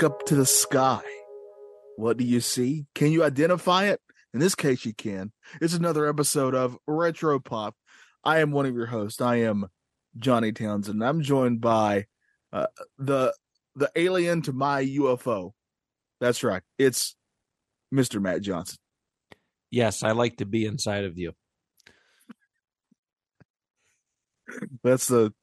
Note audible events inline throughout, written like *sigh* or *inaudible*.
Look up to the sky. What do you see? Can you identify it? In this case, you can. It's another episode of Retro Pop. I am one of your hosts. I am Johnny Townsend. I'm joined by uh, the the alien to my UFO. That's right. It's Mr. Matt Johnson. Yes, I like to be inside of you. That's the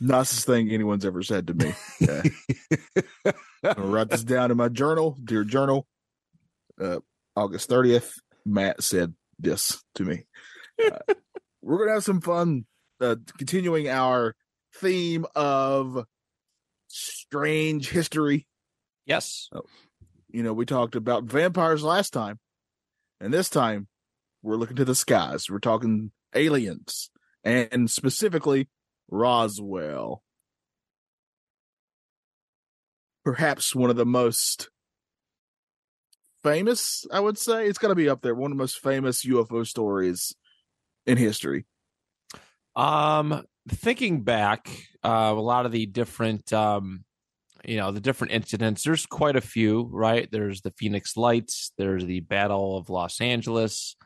nicest thing anyone's ever said to me. *laughs* Okay. I'm gonna write this down in my journal, dear journal. Uh, August 30th, Matt said this to me. Uh, *laughs* we're gonna have some fun uh, continuing our theme of strange history. Yes. You know, we talked about vampires last time, and this time we're looking to the skies. We're talking aliens, and specifically Roswell. Perhaps one of the most famous, I would say. It's got to be up there. One of the most famous UFO stories in history. Um, thinking back, uh, a lot of the different, um, you know, the different incidents. There's quite a few, right? There's the Phoenix Lights. There's the Battle of Los Angeles.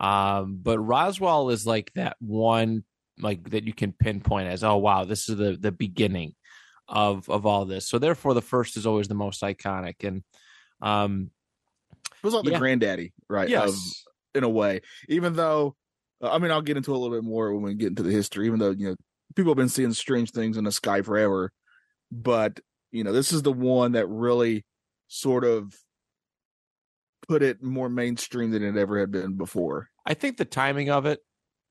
Um, but Roswell is like that one, like that you can pinpoint as, oh wow, this is the the beginning of of all this. So therefore, the first is always the most iconic, and um, It was like Yeah. the granddaddy, right? Yes. Of, in a way, even though, uh, I mean, I'll get into a little bit more when we get into the history, even though, you know, people have been seeing strange things in the sky forever. But, you know, this is the one that really sort of put it more mainstream than it ever had been before. I think the timing of it,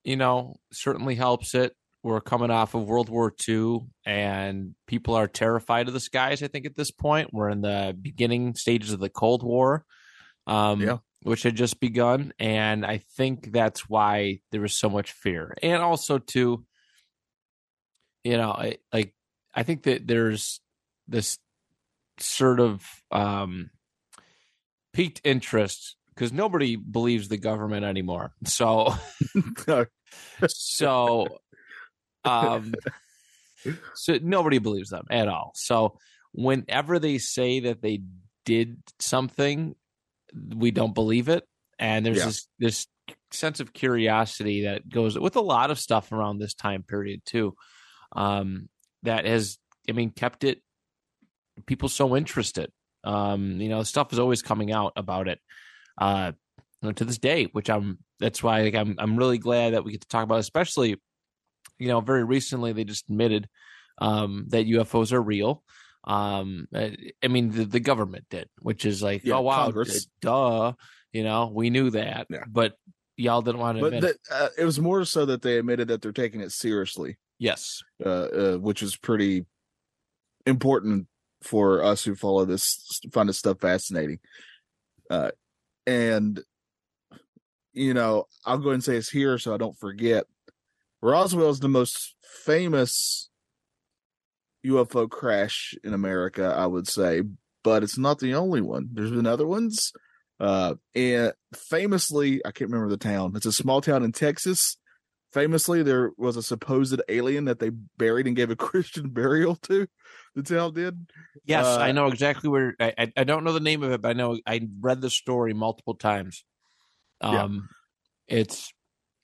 you know, certainly helps it. We're coming off of World War II and people are terrified of the skies, I think, at this point. We're in the beginning stages of the Cold War, um, Yeah. which had just begun. And I think that's why there was so much fear. And also, too, you know, I, like, I think that there's this sort of um, piqued interest because nobody believes the government anymore. So, *laughs* *laughs* so um *laughs* so nobody believes them at all. So whenever they say that they did something we don't believe it. And there's Yeah. this this sense of curiosity that goes with a lot of stuff around this time period too. Um that has i mean kept it people so interested. Um you know stuff is always coming out about it uh you know, to this day which i'm that's why like, i'm i'm really glad that we get to talk about it, especially you know very recently they just admitted um that ufos are real um i I mean the, the government did which is like Yeah, oh wow Congress. duh you know we knew that Yeah. but y'all didn't want to but admit it. the, uh, it was more so that they admitted that they're taking it seriously. yes uh, uh, which is pretty important for us who follow this find this stuff fascinating. Uh, and you know, I'll go ahead and say it's here so I don't forget. Roswell is the most famous UFO crash in America, I would say, but it's not the only one. There's been other ones. Uh, and famously, I can't remember the town. It's a small town in Texas famously there was a supposed alien that they buried and gave a *laughs* christian burial to the town did yes Uh, i know exactly where I, I don't know the name of it but i know i read the story multiple times Yeah. um it's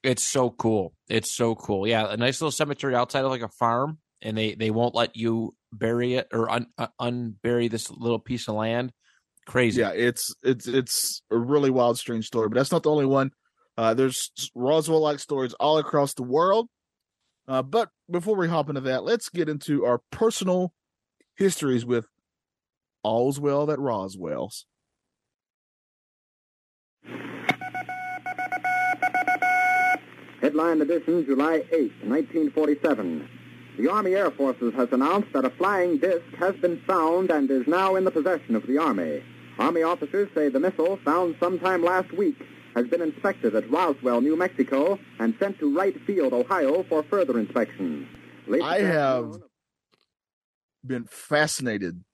it's so cool it's so cool yeah a nice little cemetery outside of like a farm and they they won't let you bury it or un, uh, unbury this little piece of land Crazy. Yeah, it's it's it's a really wild, strange story. But that's not the only one. Uh, there's Roswell like stories all across the world. Uh, but before we hop into that, let's get into our personal histories with All's Well That Roswell's. Headline edition, July 8, 1947. The Army Air Forces has announced that a flying disc has been found and is now in the possession of the Army. Army officers say the missile, found sometime last week, has been inspected at Roswell, New Mexico, and sent to Wright Field, Ohio, for further inspection. Later I have been fascinated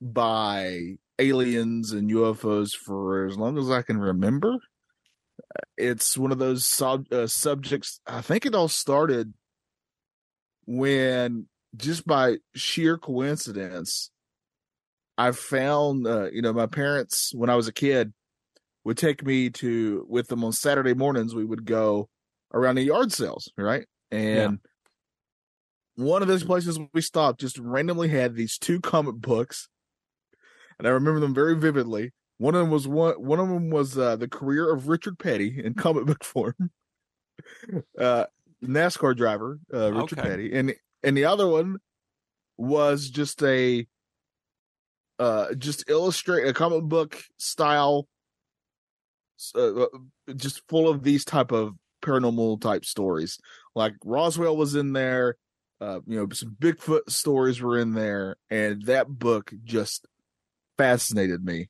by aliens and UFOs for as long as I can remember. It's one of those sub, uh, subjects. I think it all started when, just by sheer coincidence, I found, uh, you know, my parents, when I was a kid, would take me to, with them on Saturday mornings, we would go around the yard sales, right? And one of those places we stopped just randomly had these two comic books, and I remember them very vividly. One of them was one. One of them was uh, the career of Richard Petty in comic book form, *laughs* uh, NASCAR driver uh, Richard Okay. Petty, and and the other one was just a uh, just illustrate a comic book style, uh, just full of these type of paranormal type stories. Like Roswell was in there, uh, you know, some Bigfoot stories were in there, and that book just fascinated me,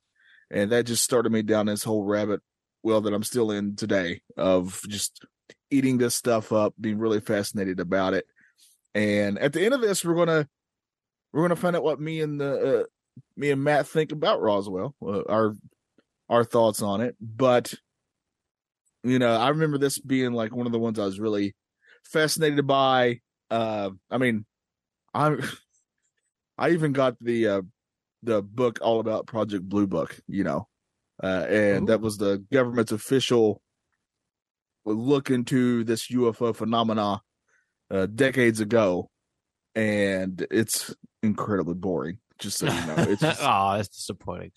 and that just started me down this whole rabbit well that I'm still in today of just eating this stuff up, being really fascinated about it. And at the end of this, we're gonna we're gonna find out what me and the uh, me and Matt think about Roswell, uh, our our thoughts on it. But you know, I remember this being like one of the ones I was really fascinated by. Uh, I mean, I'm *laughs* I even got the uh, the book all about Project Blue Book, you know, uh, and that was the government's official look into this UFO phenomena uh, decades ago, and it's incredibly boring. Just so you know, it's *laughs* just, oh, that's disappointing.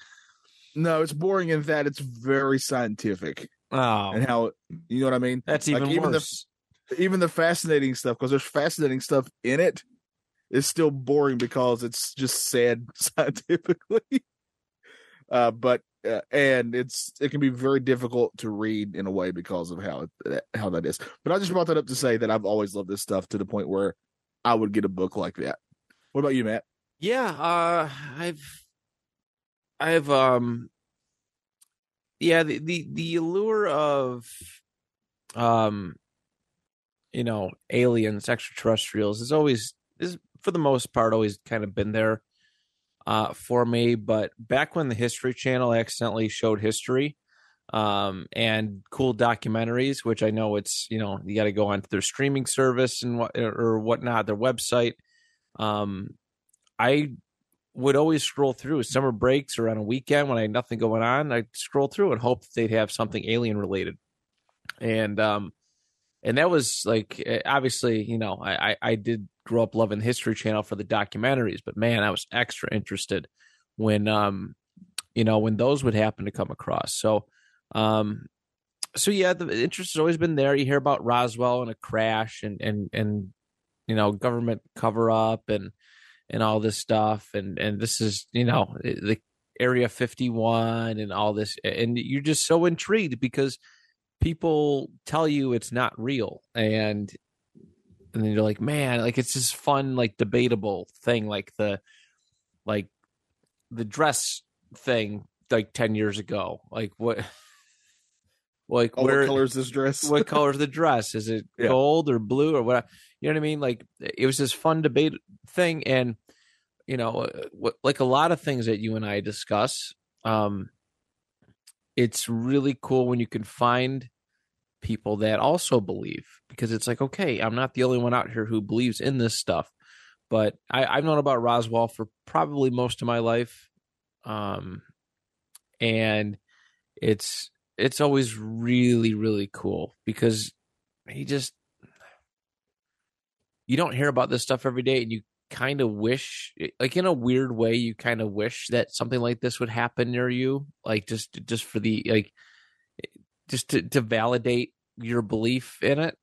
no, it's boring in that it's very scientific Oh, and how you know what I mean. that's like, even even the- worse. even the fascinating stuff because there's fascinating stuff in it is still boring because it's just sad *laughs* scientifically. Uh but uh, and it's it can be very difficult to read in a way because of how how that is. But i just brought that up to say that i've always loved this stuff to the point where i would get a book like that. What about you matt? Yeah, uh I've I've um yeah, the the, the allure of um you know, aliens, extraterrestrials is always for the most part always kind of been there uh for me, but back when the History Channel accidentally showed history um and cool documentaries which I know it's, you know, you got to go onto their streaming service and what or whatnot, their website um I would always scroll through summer breaks or on a weekend when I had nothing going on. I'd scroll through and hope they'd have something alien related. And um and that was like eh, obviously, you know, I, I did grow up loving History Channel for the documentaries, but man, I was extra interested when um you know when those would happen to come across. So um so yeah, the interest has always been there. You hear about Roswell and a crash and and and you know government cover up and and all this stuff and and this is you know the area 51 and all this and you're just so intrigued because people tell you it's not real and and then you're like man like it's this fun like debatable thing like the like the dress thing like 10 years ago like what *laughs* like oh, where what color is this dress *laughs* what color's the *laughs* dress? Is it Yeah. gold or blue or what? You know what I mean? Like it was this fun debate thing, and you know, uh, like a lot of things that you and I discuss, um, it's really cool when you can find people that also believe because it's like, okay, I'm not the only one out here who believes in this stuff. But I, I've known about Roswell for probably most of my life, um, and it's it's always really really cool because he just you don't hear about this stuff every day and you kind of wish like in a weird way you kind of wish that something like this would happen near you like just just for the like just to to validate your belief in it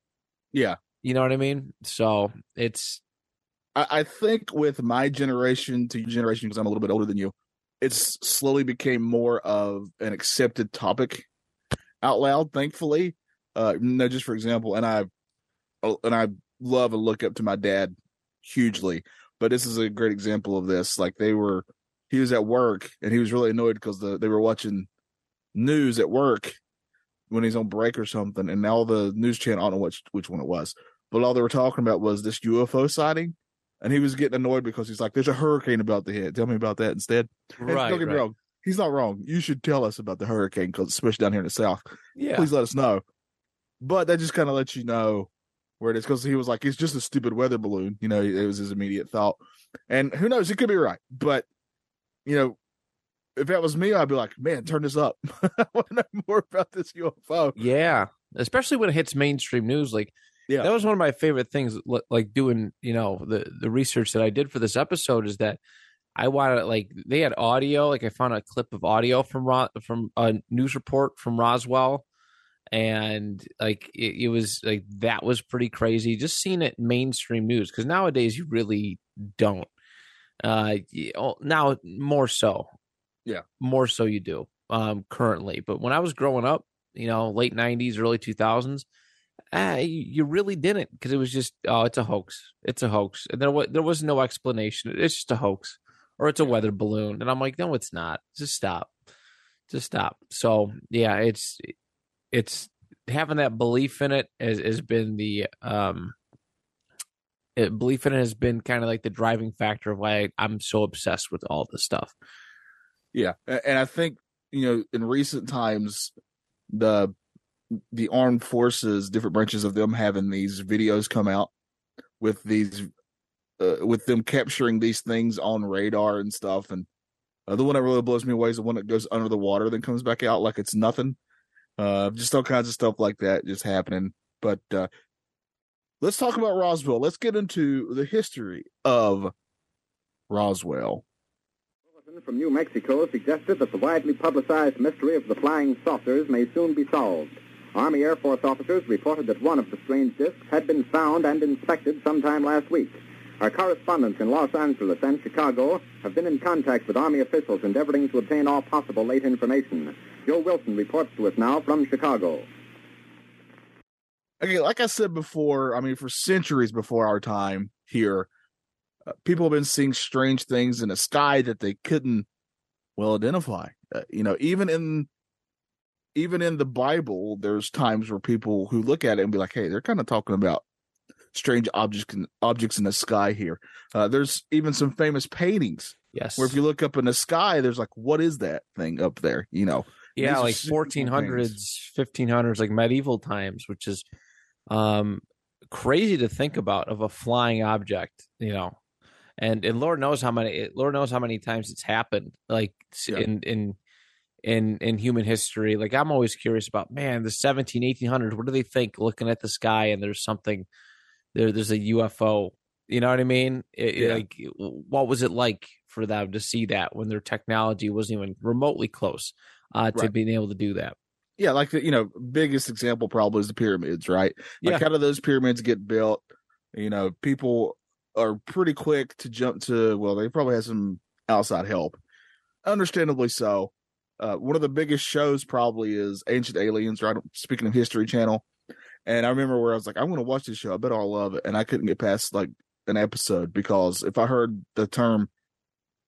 Yeah. you know what i mean so it's I, I think with my generation to your generation, because I'm a little bit older than you, it's slowly became more of an accepted topic out loud. Thankfully, uh, no, just for example, and I oh, and I love and look up to my dad hugely, but this is a great example of this. Like they were, he was at work and he was really annoyed because the they were watching news at work when he's on break or something, and now the news channel I don't know which which one it was, but all they were talking about was this UFO sighting. And he was getting annoyed because he's like, "There's a hurricane about to hit. Tell me about that instead." And right, don't get me wrong, he's not wrong. You should tell us about the hurricane because especially down here in the south. yeah Please let us know. But that just kind of lets you know where it is because he was like, "It's just a stupid weather balloon." You know, it was his immediate thought. And who knows? He could be right. But you know, if that was me, I'd be like, "Man, turn this up. *laughs* I want to know more about this UFO." yeah especially when it hits mainstream news like Yeah. that was one of my favorite things like doing you know the the research that i did for this episode is that i wanted like they had audio like i found a clip of audio from Ro- from a news report from roswell and like it, it was like that was pretty crazy just seeing it mainstream news because nowadays you really don't uh y- oh, now more so. Yeah. more so you do um currently but when i was growing up you know late 90s early 2000s uh, you you really didn't because it was just oh it's a hoax it's a hoax and there was there was no explanation it's just a hoax or it's a weather balloon and i'm like no it's not just stop just stop. So yeah it's it's having that belief in it has, has been the um it, belief in it has been kind of like the driving factor of why i'm so obsessed with all this stuff Yeah, and I think you know in recent times the the armed forces, different branches of them having these videos come out with these uh, with them capturing these things on radar and stuff. And uh, the one that really blows me away is the one that goes under the water then comes back out like it's nothing. Uh, just all kinds of stuff like that just happening. But uh, let's talk about Roswell. Let's get into the history of Roswell. From New Mexico suggested that the widely publicized mystery of the flying saucers may soon be solved. Army Air Force officers reported that one of the strange discs had been found and inspected sometime last week. Our correspondents in Los Angeles and Chicago have been in contact with Army officials endeavoring to obtain all possible late information. Joe Wilson reports to us now from Chicago. okay, like I said before, I mean, for centuries before our time here, uh, people have been seeing strange things in the sky that they couldn't well identify. Uh, you know, even in even in the Bible, there's times where people who look at it and be like, "Hey, they're kind of talking about strange objects in, objects in the sky here." Uh, there's even some famous paintings yes where if you look up in the sky, there's like, "What is that thing up there?" You know, yeah like super cool 1400s 1500s like medieval times which is um crazy to think about of a flying object you know? And and lord knows how many lord knows how many times it's happened like Yeah. in in in in human history. Like i'm always curious about man the 17 1800s what do they think looking at the sky and there's something there there's a ufo you know what i mean? It, Yeah. like what was it like for them to see that when their technology wasn't even remotely close uh, to Right. being able to do that. yeah, like the you know biggest example probably is the pyramids, right? Yeah. How do those pyramids get built? You know, people are pretty quick to jump to. Well, they probably had some outside help, understandably so. Uh, one of the biggest shows probably is Ancient Aliens, right? Speaking of History Channel, and I remember where I was like, I'm going to watch this show. I bet I'll love it, and I couldn't get past like an episode because if I heard the term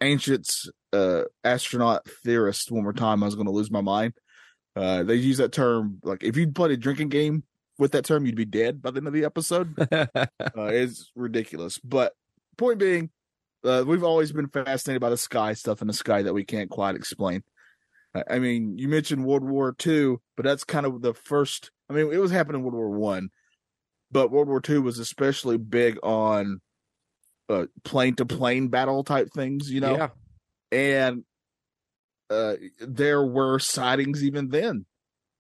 ancients uh astronaut theorist one more time i was going to lose my mind. Uh they use that term like if you played a drinking game with that term you'd be dead by the end of the episode. *laughs* Uh, it's ridiculous. But point being uh, we've always been fascinated by the sky stuff in the sky that we can't quite explain. I- mean you mentioned world war ii but that's kind of the first i mean it was happening in world war one but world war ii was especially big on uh plane to plane battle type things you know? Yeah, and uh, there were sightings even then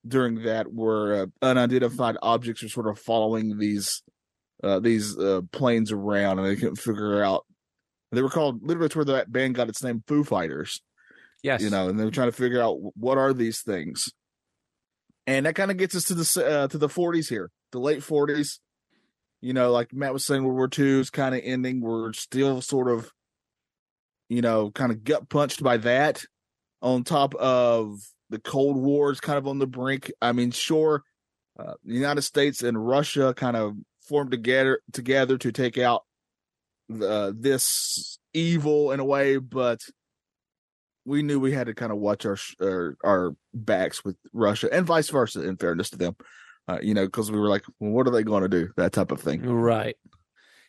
during that where uh, unidentified objects were sort of following these uh, these uh, planes around and they couldn't figure out They were called literally it's where that band got its name, Foo Fighters. Yes. You know, and they were trying to figure out what are these things, and that kind of gets us to the uh, to the 40s here, the late 40s. You know, like Matt was saying, World War II is kind of ending. We're still sort of, you know, kind of gut punched by that. On top of the Cold War is kind of on the brink. I mean, sure, uh, the United States and Russia kind of formed together together to take out the, this evil in a way, but we knew we had to kind of watch our our, our backs with Russia and vice versa. In fairness to them, uh, you know, because we were like, well, what are they going to do? That type of thing, right?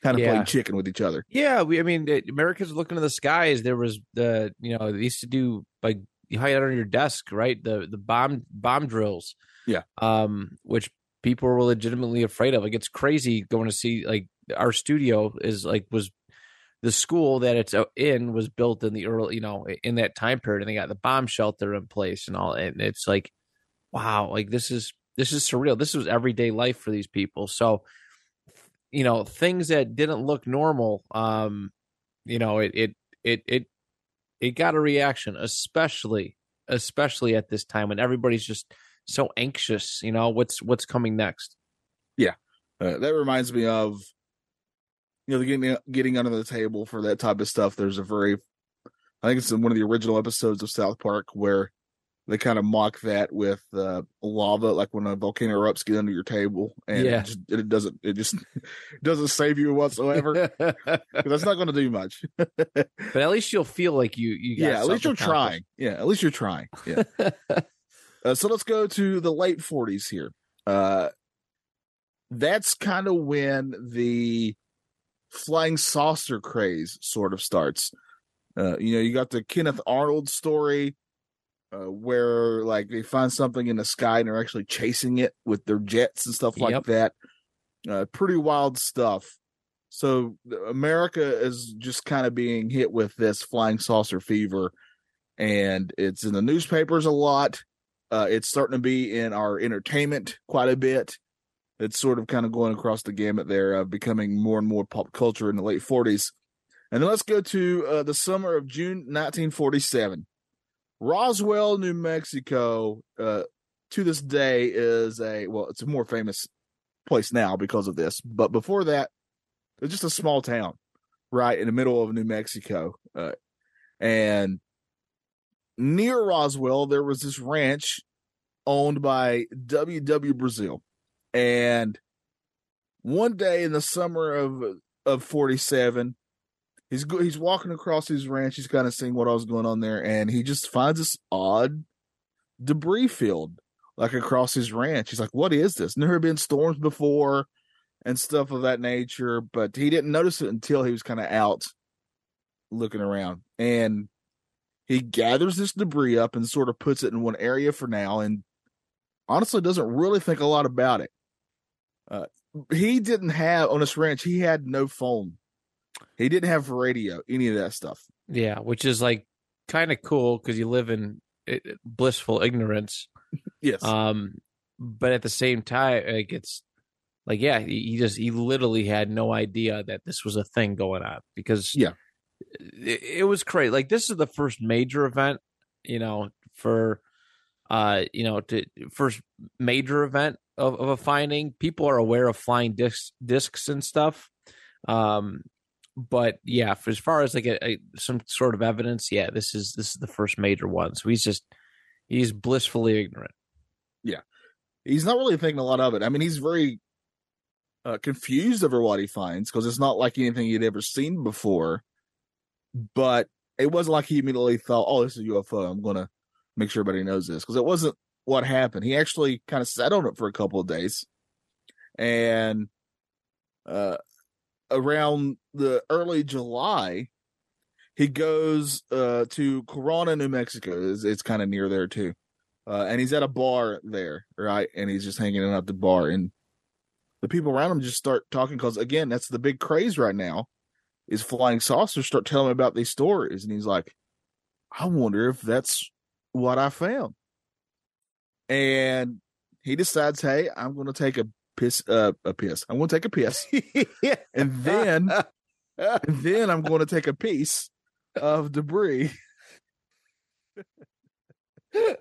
Kind of Yeah. playing chicken with each other. Yeah, we. I mean, it- America's looking to the skies. There was the, you know, they used to do like you hide on your desk, right? The the bomb bomb drills. Yeah. Um, which people were legitimately afraid of. Like it's crazy going to see like our studio is like was the school that it's uh, in was built in the early, you know, in that time period, and they got the bomb shelter in place and all. And it's like, wow, like this is this is surreal. This was everyday life for these people. So, you know, things that didn't look normal, um, you know, it it it it it got a reaction, especially especially at this time when everybody's just so anxious. You know, what's what's coming next? Uh, that reminds me of, you know, the getting getting under the table for that type of stuff. There's a very, I think it's in one of the original episodes of South Park where they kind of mock that with uh, lava, like when a volcano erupts, get under your table, and Yeah. it, just, it doesn't, it just *laughs* doesn't save you whatsoever. *laughs* that's not going to do much. but at least you'll feel like you you got yeah, at least you're trying. Yeah, at least you're trying. Yeah. *laughs* uh, so let's go to the late 40s here. Uh, that's kind of when the flying saucer craze sort of starts. Uh, you know, you got the Kenneth Arnold story uh, where like they find something in the sky and they're actually chasing it with their jets and stuff like Yep. that. Uh, pretty wild stuff. So America is just kind of being hit with this flying saucer fever, and it's in the newspapers a lot. Uh, it's starting to be in our entertainment quite a bit. It's sort of kind of going across the gamut there, uh, becoming more and more pop culture in the late 40s. And then let's go to uh, the summer of June 1947. Roswell, New Mexico, uh, to this day is a well, it's a more famous place now because of this. But before that, it's just a small town, right in the middle of New Mexico. Uh, and near Roswell, there was this ranch owned by W.W. Brazel. And one day in the summer of of 47, he's go- he's walking across his ranch. He's kind of seeing what was going on there, and he just finds this odd debris field like across his ranch. He's like, "What is this? Never been storms before." and stuff of that nature, but he didn't notice it until he was kind of out looking around. And he gathers this debris up and sort of puts it in one area for now and honestly doesn't really think a lot about it. Uh, he didn't have on this ranch, he had no phone. He didn't have radio, any of that stuff. Yeah, which is like kind of cool because you live in eh, blissful ignorance. Yes. Um, but at the same time, like it's like yeah, he, he just he literally had no idea that this was a thing going on because Yeah. it, it was crazy. Like this is the first major event, you know, for uh, you know, to first major event of, of a finding. People are aware of flying discs discs and stuff. Um, but yeah, as far as like a, a, some sort of evidence, yeah, this is this is the first major one. So he's just he's blissfully ignorant. Yeah, he's not really thinking a lot of it. I mean, he's very uh, confused over what he finds because it's not like anything he'd ever seen before. But it wasn't like he immediately thought, "Oh, this is a UFO. I'm gonna make sure everybody knows this," because it wasn't what happened. He actually kind of sat on it for a couple of days, and uh, around the early July, he goes uh, to Corona, New Mexico. It's, it's kind of near there too uh, and he's at a bar there, right? And he's just hanging out at the bar, and the people around him just start talking because again, that's the big craze right now. Is flying saucers start telling him about these stories, and he's like, "I wonder if that's what I found." And he decides, "Hey, I'm going to take a piss, uh, a piss. I'm going to take a piss." *laughs* and then and then I'm going to take a piece of debris and,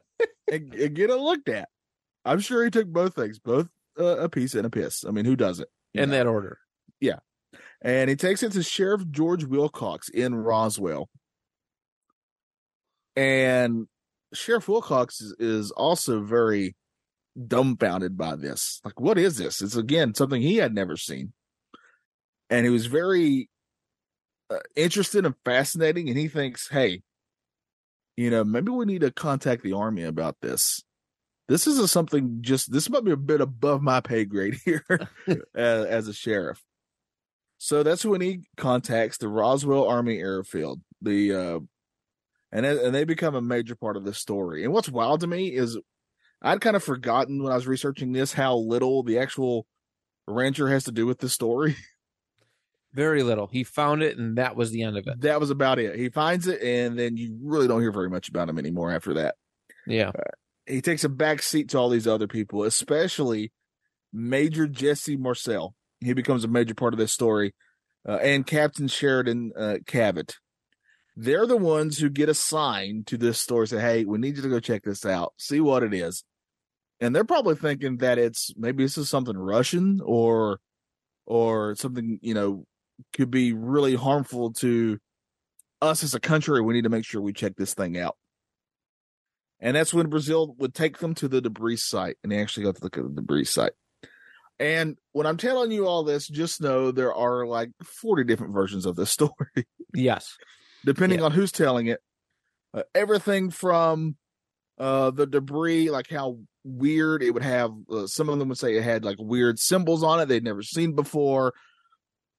and get it looked at. I'm sure he took both things, both uh, a piece and a piss. I mean, who does it In that order. Yeah, and he takes it to Sheriff George Wilcox in Roswell. And Sheriff Wilcox is, is also very dumbfounded by this. Like, what is this? It's again something he had never seen. And he was very uh, interested and fascinating. And he thinks, hey, you know, maybe we need to contact the army about this. This is a something just, this might be a bit above my pay grade *laughs* here as, *laughs* as a sheriff. So that's when he contacts the Roswell Army Airfield. The uh, and and they become a major part of the story. And what's wild to me is I'd kind of forgotten when I was researching this how little the actual rancher has to do with the story. *laughs* Very little. He found it, and that was the end of it. that was about it. He finds it, and then you really don't hear very much about him anymore after that. Yeah. He takes a back seat to all these other people, especially Major Jesse Marcel. He becomes a major part of this story, uh, and Captain Sheridan uh, Cavitt. They're the ones who get assigned to this story. Say, hey, we need you to go check this out, see what it is. And they're probably thinking that it's maybe this is something Russian or or something you know could be really harmful to us as a country. We need to make sure we check this thing out. And that's when Brazel would take them to the debris site, and they actually got to look at the debris site. And when I'm telling you all this, just know there are like 40 different versions of this *laughs* story, Yes. depending Yeah. on who's telling it. Uh, everything from uh, the debris, like how weird it would have. Uh, some of them would say it had like weird symbols on it they'd never seen before,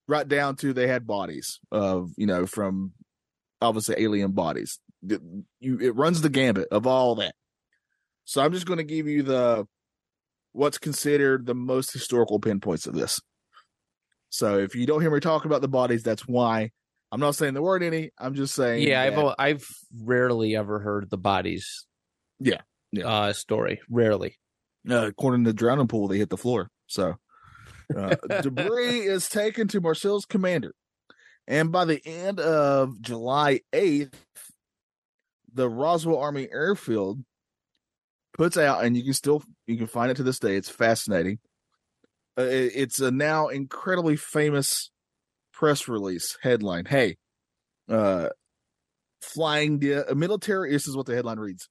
right down to they had bodies of, you know, from obviously alien bodies. The- You, it runs the gambit of all that. So I'm just going to give you the what's considered the most historical pinpoints of this. So if you don't hear me talk about the bodies, that's why. I'm not saying there weren't any. I'm just saying. Yeah, I've I've rarely ever heard the bodies. Yeah, yeah. Uh, story rarely. uh, according to the drowning pool, they hit the floor. So uh, *laughs* debris is taken to Marcel's commander, and by the end of July 8th, the Roswell Army Airfield puts out, and you can still you can find it to this day. It's fascinating. Uh, it- it's a now incredibly famous press release headline. Hey, uh, flying di- a military. This is what the headline reads: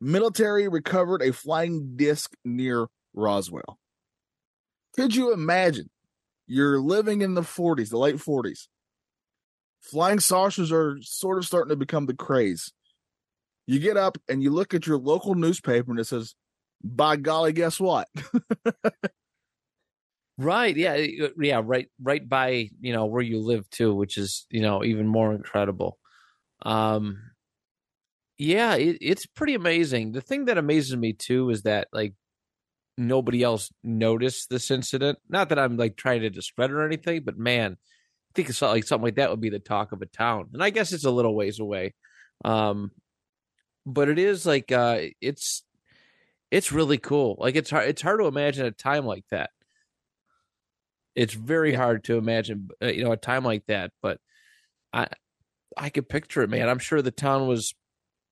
Military recovered a flying disc near Roswell. Could you imagine? You're living in the 40s, the late 40s. Flying saucers are sort of starting to become the craze. You get up and you look at your local newspaper and it says, by golly, guess what? *laughs* Right. Yeah. Yeah. Right. Right by you know where you live too, which is you know even more incredible. Um. Yeah, it, it's pretty amazing. The thing that amazes me too is that like nobody else noticed this incident. Not that I'm like trying to discredit or anything, but man, I think it's like something like that would be the talk of a town. And I guess it's a little ways away. Um, but it is like uh, it's it's really cool. Like it's hard. It's hard to imagine a time like that. It's very hard to imagine, uh, you know, a time like that. But I, I could picture it, man. I'm sure the town was,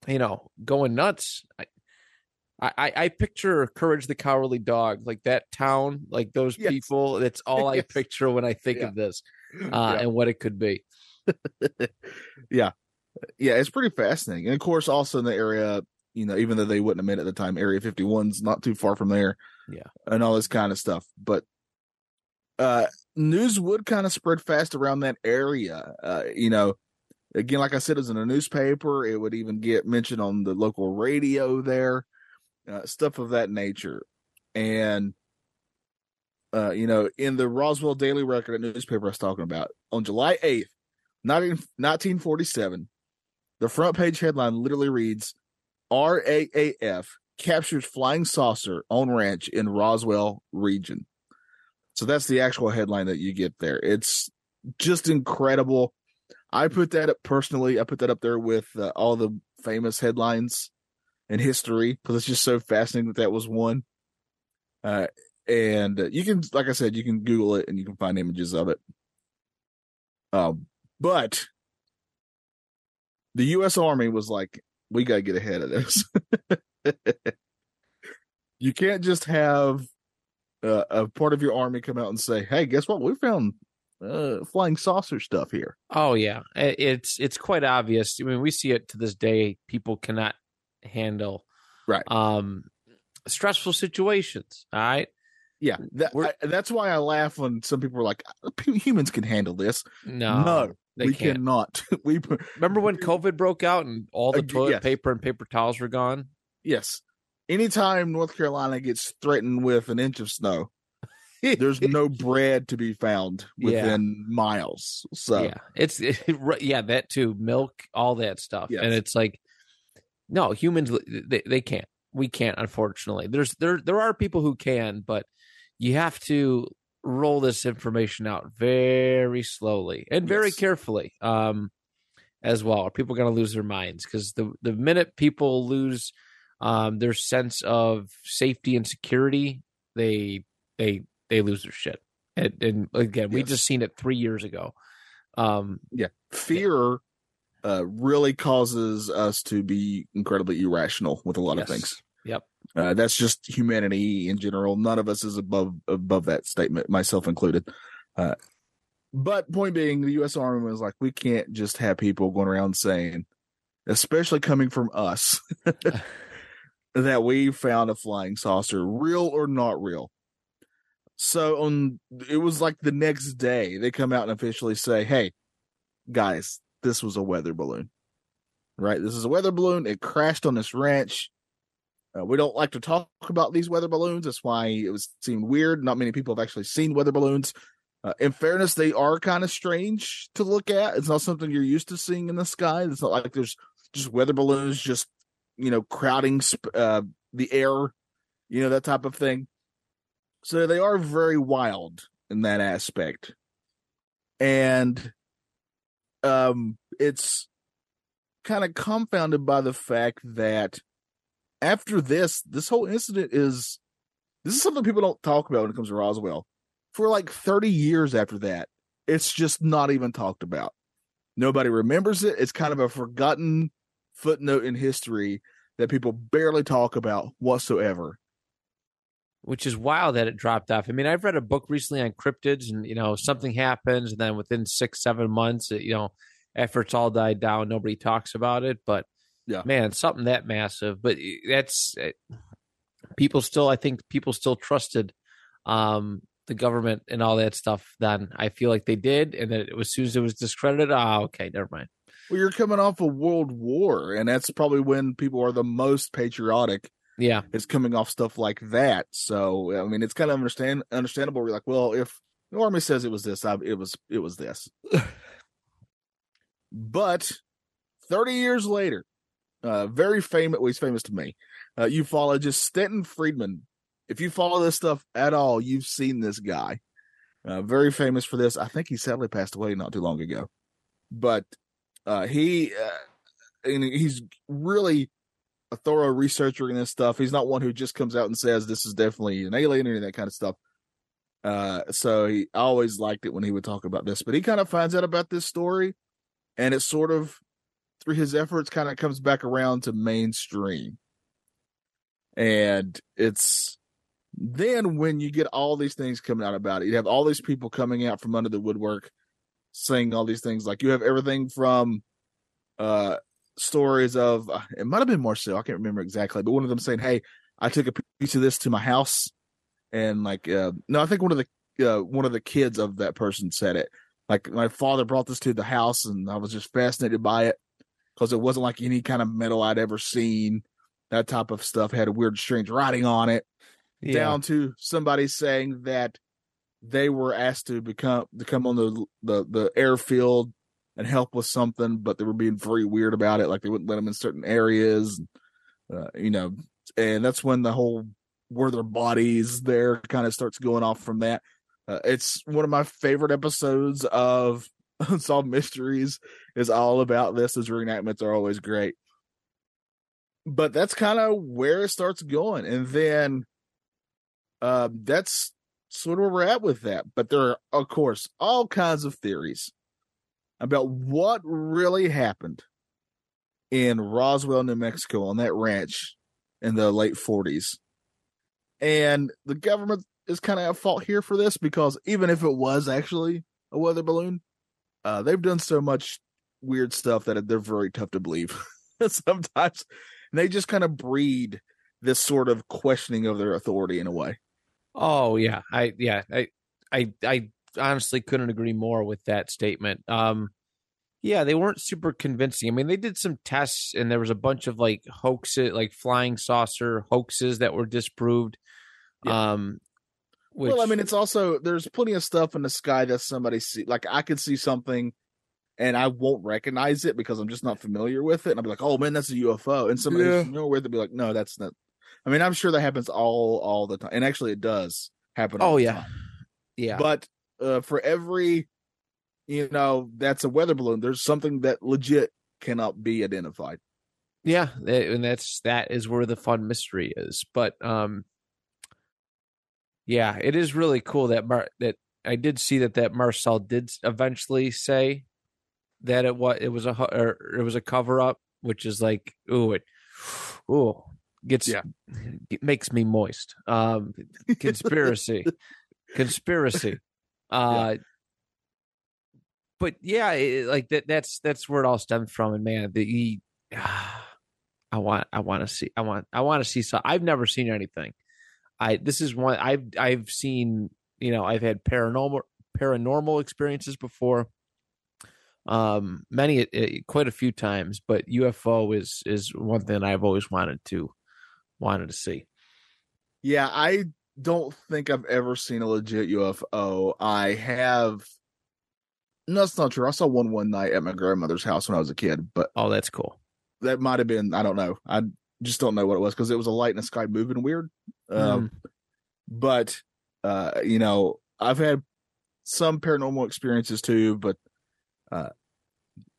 you know, going nuts. I, I, I picture Courage the Cowardly Dog, like that town, like those Yes. people. That's all I *laughs* Yes. picture when I think Yeah. of this, *laughs* uh, and what it could be. *laughs* yeah, Yeah, it's pretty fascinating. And of course, also in the area, you know, even though they wouldn't have met at the time, Area 51's not too far from there. Yeah. And all this kind of stuff. But uh news would kind of spread fast around that area. Uh, you know, again, like I said, it was in a newspaper. It would even get mentioned on the local radio there, uh, stuff of that nature. And uh, you know, in the Roswell Daily Record, a newspaper I was talking about, on July 8th, 19, 1947, the front page headline literally reads RAAF captures flying saucer on ranch in Roswell region. So that's the actual headline that you get there. It's just incredible. I put that up personally. I put that up there with uh, all the famous headlines in history because it's just so fascinating that that was one. Uh, and you can, like I said, you can Google it and you can find images of it. Um, but the U.S. Army was like, we got to get ahead of this. *laughs* you can't just have uh, a part of your army come out and say, "Hey, guess what? We found uh, flying saucer stuff here." Oh yeah, it's it's quite obvious. I mean, we see it to this day. People cannot handle right um stressful situations. All right. Yeah, that, I, that's why I laugh when some people are like, "Humans can handle this." No, no, we can't. cannot. *laughs* we remember when COVID broke out and all the toilet yes. paper and paper towels were gone. Yes, anytime North Carolina gets threatened with an inch of snow, there's *laughs* no bread to be found within yeah. miles. So yeah, it's *laughs* it, yeah that too, milk, all that stuff, yes. and it's like, no, humans they, they can't. We can't, unfortunately. There's there there are people who can, but you have to roll this information out very slowly and very yes. carefully um, as well. Are people going to lose their minds? Because the the minute people lose um, their sense of safety and security, they they they lose their shit. And, and again, yes. we just seen it three years ago. Um, yeah, fear. Yeah. Uh, really causes us to be incredibly irrational with a lot yes. of things. Yep. Uh, that's just humanity in general. None of us is above above that statement, myself included. Uh, but point being, the U.S. Army was like, we can't just have people going around saying, especially coming from us, *laughs* *laughs* that we found a flying saucer, real or not real. So on, it was like the next day they come out and officially say, "Hey, guys, this was a weather balloon." Right? This is a weather balloon. It crashed on this ranch. Uh, we don't like to talk about these weather balloons. That's why it was seemed weird. Not many people have actually seen weather balloons. Uh, in fairness, they are kind of strange to look at. It's not something you're used to seeing in the sky. It's not like there's just weather balloons just you know crowding sp- uh, the air, you know that type of thing. So they are very wild in that aspect, and um, it's kind of compounded by the fact that after this, this whole incident is this is something people don't talk about when it comes to Roswell. For like 30 years after that, it's just not even talked about. Nobody remembers it. It's kind of a forgotten footnote in history that people barely talk about whatsoever. Which is wild that it dropped off. I mean, I've read a book recently on cryptids, and you know, something happens, and then within six, seven months, you know, efforts all died down, nobody talks about it. But yeah, man, something that massive. But that's eh, people still. I think people still trusted um, the government and all that stuff. Then I feel like they did, and then as soon as it was discredited, ah, oh, okay, never mind. Well, you're coming off a world war, and that's probably when people are the most patriotic. Yeah, it's coming off stuff like that. So I mean, it's kind of understand understandable. We're like, well, if the army says it was this, I, it was it was this. *laughs* but thirty years later, uh, very famous. Well, he's famous to me. Uh, you follow just Stanton Friedman. If you follow this stuff at all, you've seen this guy. Uh, very famous for this. I think he sadly passed away not too long ago. But uh, he uh, and he's really a thorough researcher in this stuff. He's not one who just comes out and says this is definitely an alien or that kind of stuff. Uh, so he always liked it when he would talk about this, but he kind of finds out about this story, and it sort of through his efforts kind of comes back around to mainstream. And it's then when you get all these things coming out about it, you have all these people coming out from under the woodwork saying all these things. Like you have everything from uh stories of uh, it might have been Marcel, I can't remember exactly, but one of them saying, "Hey, I took a piece of this to my house," and like, uh, no, I think one of the uh, one of the kids of that person said it. Like my father brought this to the house, and I was just fascinated by it because it wasn't like any kind of metal I'd ever seen. That type of stuff had a weird, strange writing on it. Yeah. Down to somebody saying that they were asked to become to come on the the the airfield and help with something, but they were being very weird about it. Like they wouldn't let them in certain areas, uh, you know. And that's when the whole where their bodies there kind of starts going off from that. Uh, it's one of my favorite episodes of *laughs* Unsolved Mysteries. Is all about this. Those reenactments are always great. But that's kind of where it starts going, and then uh, that's sort of where we're at with that. But there are, of course, all kinds of theories about what really happened in Roswell, New Mexico on that ranch in the late 40s. And the government is kind of at fault here for this because even if it was actually a weather balloon, uh, they've done so much weird stuff that they're very tough to believe *laughs* sometimes. And they just kind of breed this sort of questioning of their authority in a way. Oh yeah, I yeah I I I honestly couldn't agree more with that statement. Um, yeah, they weren't super convincing. I mean, they did some tests, and there was a bunch of like hoaxes, like flying saucer hoaxes that were disproved. Yeah. Um, which... Well, I mean, it's also there's plenty of stuff in the sky that somebody see. Like I could see something, and I won't recognize it because I'm just not familiar with it, and I'll be like, "Oh man, that's a UFO," and somebody yeah. familiar with it be like, "No, that's not." I mean, I'm sure that happens all all the time, and actually, it does happen. oh yeah, time. yeah. But uh, for every, you know, that's a weather balloon. There's something that legit cannot be identified. Yeah, and that's that is where the fun mystery is. But um, yeah, it is really cool that Mar- that I did see that that Marcel did eventually say that it was it was a or it was a cover up, which is like ooh it ooh gets yeah. it makes me moist. Um, conspiracy, *laughs* conspiracy. Uh, yeah. but yeah, it, like that. That's that's where it all stems from. And man, the he, *sighs* I want I want to see I want I want to see. So I've never seen anything I this is one I've I've seen. You know, I've had paranormal paranormal experiences before. Um, many uh, quite a few times, but UFO is is one thing I've always wanted to wanted to see. Yeah, I don't think I've ever seen a legit UFO. I have. No, that's not true. I saw one one night at my grandmother's house when I was a kid, but oh, that's cool. That might have been. I don't know. I just don't know what it was because it was a light in the sky moving weird. Um, mm. But uh, you know, I've had some paranormal experiences too. But uh,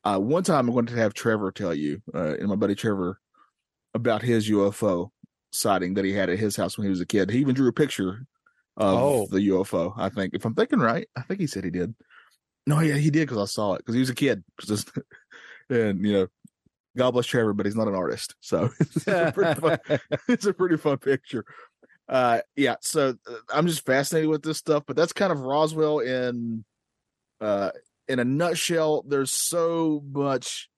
uh, one time I'm going to have Trevor tell you, uh, and my buddy Trevor, about his UFO sighting that he had at his house when he was a kid. He even drew a picture of oh. the UFO. I think, if I'm thinking right, I think he said he did. No, yeah, he did because I saw it because he was a kid. *laughs* and you know, God bless Trevor, but he's not an artist, so *laughs* it's, a pretty fun, *laughs* it's a pretty fun picture. Uh, yeah, so uh, I'm just fascinated with this stuff, but that's kind of Roswell in uh in a nutshell. There's so much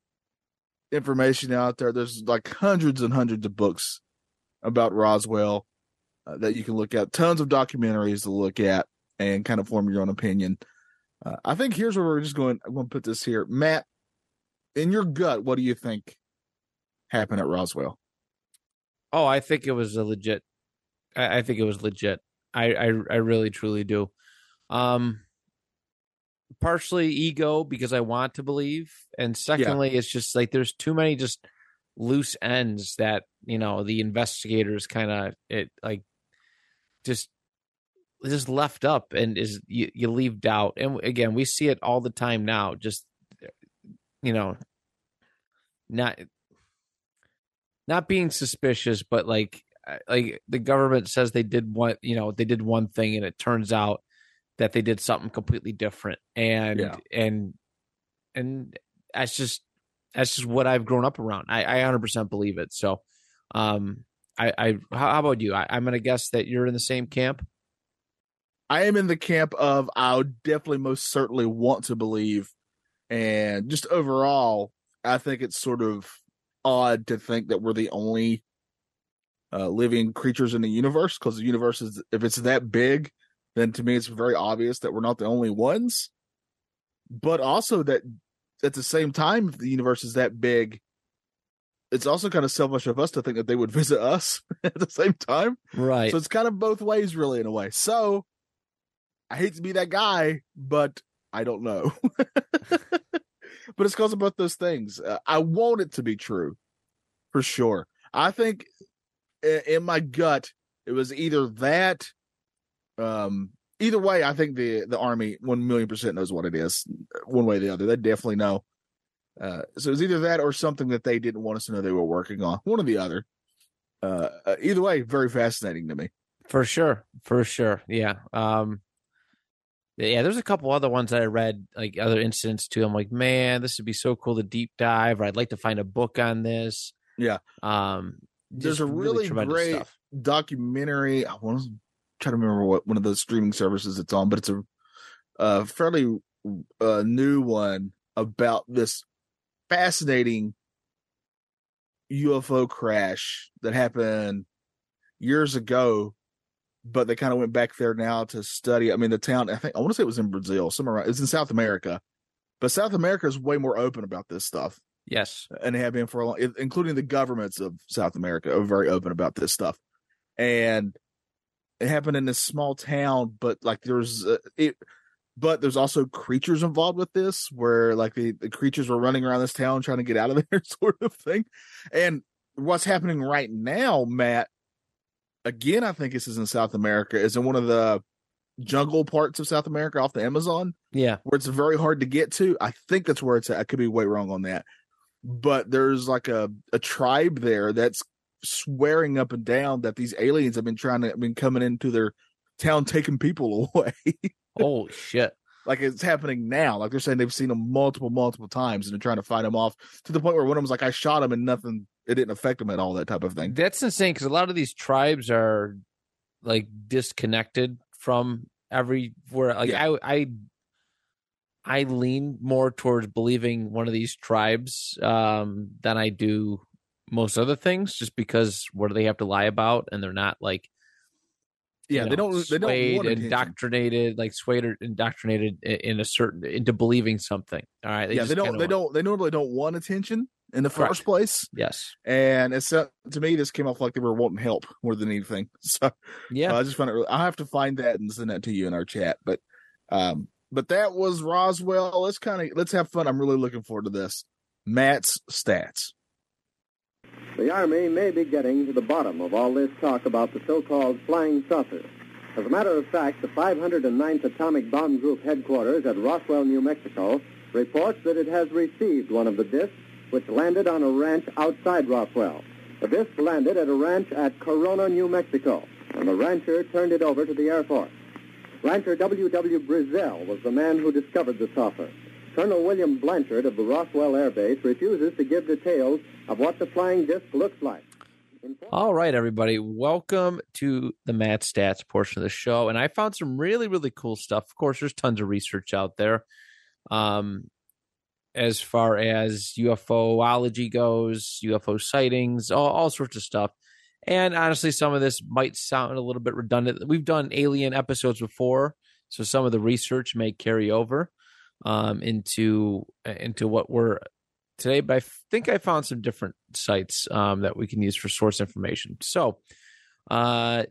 information out there. There's like hundreds and hundreds of books about Roswell uh, that you can look at. Tons of documentaries to look at and kind of form your own opinion. Uh, I think here's where we're just going. I'm going to put this here, Matt in your gut, what do you think happened at Roswell? Oh, I think it was a legit. I, I think it was legit. I, I I really truly do. Um, partially ego because I want to believe, and secondly, yeah. it's just like there's too many just loose ends that you know the investigators kind of it like just just left up and is you, you leave doubt and again we see it all the time now just you know, not not being suspicious, but like like the government says they did one, you know, they did one thing, and it turns out that they did something completely different, and yeah. and and that's just that's just what I've grown up around. I, I 100% believe it. So, um, I, I how about you? I, I'm gonna guess that you're in the same camp. I am in the camp of I would definitely most certainly want to believe and just overall, I think it's sort of odd to think that we're the only uh, living creatures in the universe because the universe is, if it's that big, then to me it's very obvious that we're not the only ones. But also that at the same time, if the universe is that big, it's also kind of selfish of us to think that they would *laughs* visit us *laughs* at the same time. Right. So it's kind of both ways, really, in a way. So I hate to be that guy, but I don't know. *laughs* but it's because of both those things. Uh, I want it to be true, for sure. I think in my gut it was either that. Um, either way, I think the the army one million percent knows what it is, one way or the other. They definitely know. Uh, so it's either that or something that they didn't want us to know they were working on. One or the other. Uh, uh either way, very fascinating to me. For sure, for sure, yeah. Um, Yeah, there's a couple other ones that I read, like other incidents too. I'm like, man, this would be so cool to deep dive, or I'd like to find a book on this. Yeah. Um, There's a really tremendous great stuff. documentary. I want to try to remember what one of the streaming services it's on, but it's a, a fairly uh, new one about this fascinating UFO crash that happened years ago. But they kind of went back there now to study. I mean, the town. I think I want to say it was in Brazil, somewhere. Around, it's in South America, but South America is way more open about this stuff Yes. and they have been for a long, including the governments of South America, are very open about this stuff. And it happened in this small town, but like there's uh, it, but there's also creatures involved with this, where like the, the creatures were running around this town trying to get out of *laughs* there, sort of thing. And what's happening right now, Matt? Again, I think this is in South America, is in one of the jungle parts of South America off the Amazon Yeah. where it's very hard to get to. I think that's where it's at. I could be way wrong on that. But there's like a, a tribe there that's swearing up and down that these aliens have been trying to been coming into their town taking people *laughs* away. Oh shit. like it's happening now. Like they're saying they've seen them multiple, multiple times and they're trying to fight them off to the point where one of them was like, I shot him and nothing it didn't affect him at all, that type of thing. That's insane because a lot of these tribes are like disconnected from everywhere. Like Yeah. I, I, I lean more towards believing one of these tribes um, than I do most other things, just because what do they have to lie about, and they're not like Yeah, you they know, don't they don't want indoctrinated, like swayed or indoctrinated in a certain into believing something. All right, yeah, they don't they want- don't they normally don't want attention in the Correct. first place. Yes, And it's uh, to me this came off like they were wanting help more than anything. *laughs* So yeah, Uh, I just found it really. I'll have to find that and send that to you in our chat. But, um, but that was Roswell. Let's kind of let's have fun. I'm really looking forward to this. Matt's stats. The Army may be getting to the bottom of all this talk about the so-called flying saucer. As a matter of fact, the 509th Atomic Bomb Group headquarters at Roswell, New Mexico, reports that it has received one of the discs which landed on a ranch outside Roswell. The disc landed at a ranch at Corona, New Mexico, and the rancher turned it over to the Air Force. Rancher W. W. Brazel was the man who discovered the saucer. Colonel William Blanchard of the Roswell Air Base refuses to give details of what the flying disc looks like. All right, everybody. Welcome to the Matt Stats portion of the show. And I found some really, really cool stuff. Of course, there's tons of research out there. Um, as far as UFOology goes, UFO sightings, all, all sorts of stuff. And honestly, some of this might sound a little bit redundant. We've done alien episodes before, so some of the research may carry over um, into into what we're today. But I think I found some different sites um, that we can use for source information. So, uh,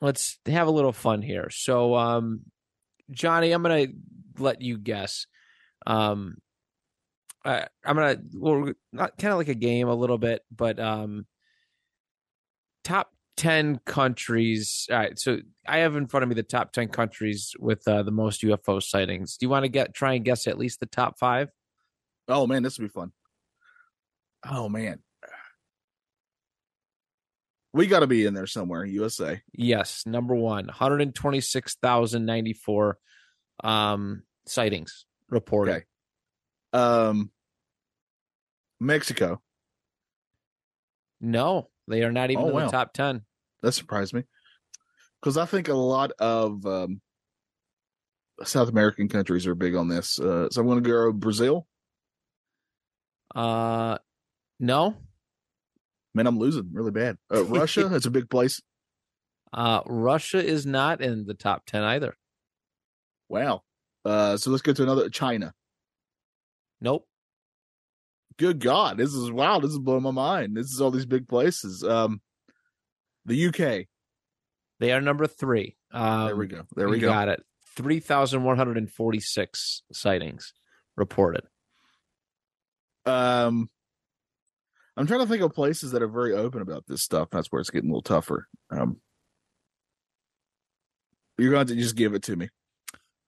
let's have a little fun here. So, um, Johnny, I'm gonna let you guess. Um, I, I'm gonna well, not kind of like a game a little bit, but um, top ten countries. All right, so I have in front of me the top ten countries with uh, the most UFO sightings. Do you want to get try and guess at least the top five? Oh man, this will be fun. Oh man, we got to be in there somewhere. USA. Yes, number one, 126,094 um, sightings reported. Okay. Um, Mexico. No, they are not even Oh, in wow. the top 10. That surprised me because I think a lot of um, South American countries are big on this. Uh, so I'm going to go Brazil. Uh, no, Man, I'm losing really bad. *laughs* Uh, Russia. That's a big place. uh, Russia is not in the top 10 either. Wow. Uh, so let's go to another China. Nope. Good God, this is wow. This is blowing my mind. This is all these big places. Um, the UK. They are number three. Um, There we go. There we go. Got it. 3,146 sightings reported. Um, I'm trying to think of places that are very open about this stuff. That's where it's getting a little tougher. Um, you're going to just give it to me.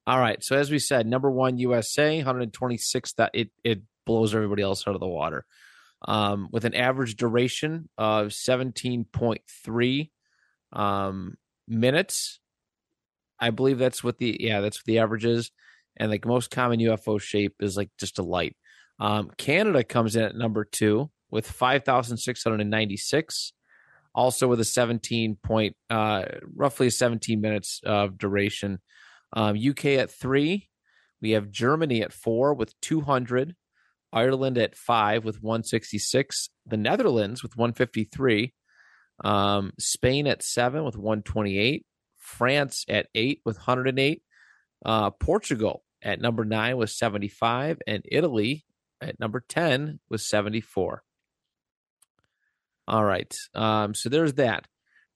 All right. So as we said, number one USA, 126. That it it blows everybody else out of the water. Um, with an average duration of 17.3 um, minutes. I believe that's what the yeah that's what the average is, and like most common UFO shape is like just a light. Um, Canada comes in at number two with five thousand six hundred and ninety six, also with a seventeen point, uh, roughly seventeen minutes of duration. Um, UK at three, we have Germany at four with two hundred, Ireland at five with one sixty six, the Netherlands with one fifty three. Um, Spain at seven with 128, France at eight with 108, uh, Portugal at number nine with 75, and Italy at number 10 with 74. All right. Um, so there's that.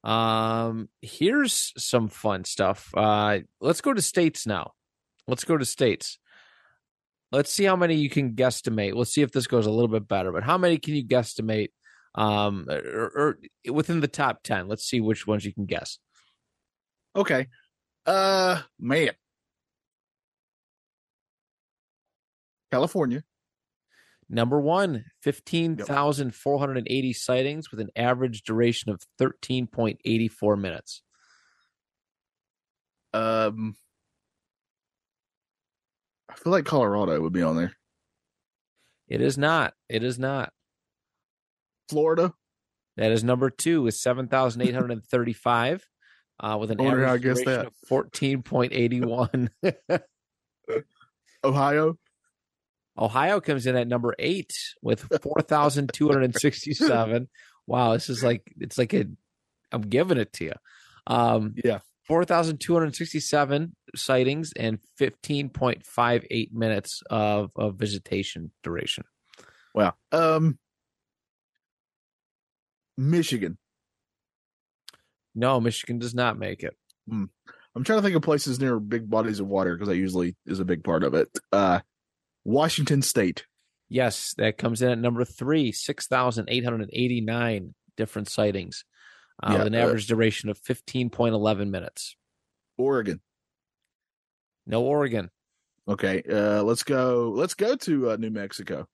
Um, here's some fun stuff. Uh, let's go to states now. Let's go to states. Let's see how many you can guesstimate. Let's see if this goes a little bit better. But how many can you guesstimate um, or, or within the top 10. Let's see which ones you can guess. Okay. Uh, man. California. Number one, 15,480 sightings with an average duration of 13.84 minutes. Um, I feel like Colorado would be on there. It is not. It is not. Florida. That is number two with 7,835 uh, with an average I guess that. of 14.81. Ohio. *laughs* Ohio comes in at number eight with 4,267. wow, this is like, it's like a, I'm giving it to you. Um, yeah. 4,267 sightings and 15.58 minutes of, of visitation duration. Wow. Um, Michigan. No, Michigan does not make it. Hmm. I'm trying to think of places near big bodies of water because that usually is a big part of it. Uh, Washington State. Yes, that comes in at number three, 6,889 different sightings uh, Yeah, with an uh, average duration of 15.11 minutes. Oregon. No Oregon. Okay. Uh, let's go. Let's go to uh, New Mexico.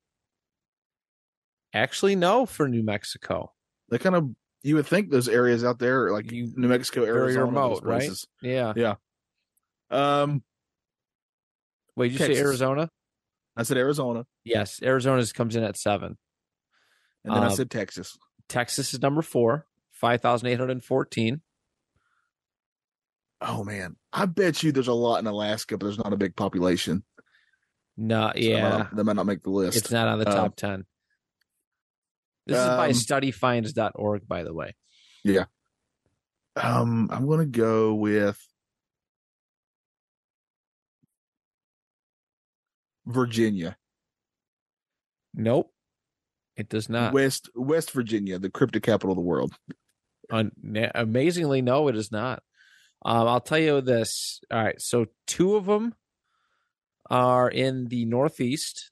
Actually, no for New Mexico. They kind of you would think those areas out there, like You- New Mexico, very Arizona, remote, right? places. Yeah. Um, Wait, did you say Arizona? I said Arizona, Yes, Arizona comes in at seven. and then I Um, said Texas. Texas is number four, 5,814. Oh man, I bet you there's a lot in Alaska, but there's not a big population. No, So That might yeah, not, that might not make the list. it's not on the Um, top 10. This is by um, studyfinds.org, by the way. Yeah. Um, I'm gonna go with Virginia, Nope, it does not. West West Virginia, the crypto capital of the world. Un- amazingly, no, it is not. Um, I'll tell you this. All right, so two of them are in the Northeast.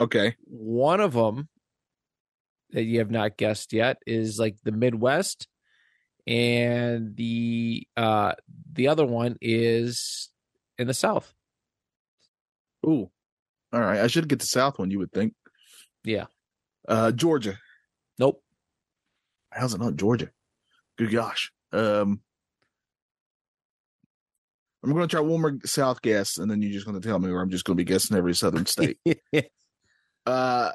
Okay, One of them that you have not guessed yet is like the Midwest, and the uh the other one is in the South. ooh, all right. I should get the South one. You would think. Yeah. Uh, Georgia. Nope. How's it not Georgia? Good gosh. Um, I'm going to try one more South guess, and then you're just going to tell me, or I'm just going to be guessing every Southern state. *laughs* uh,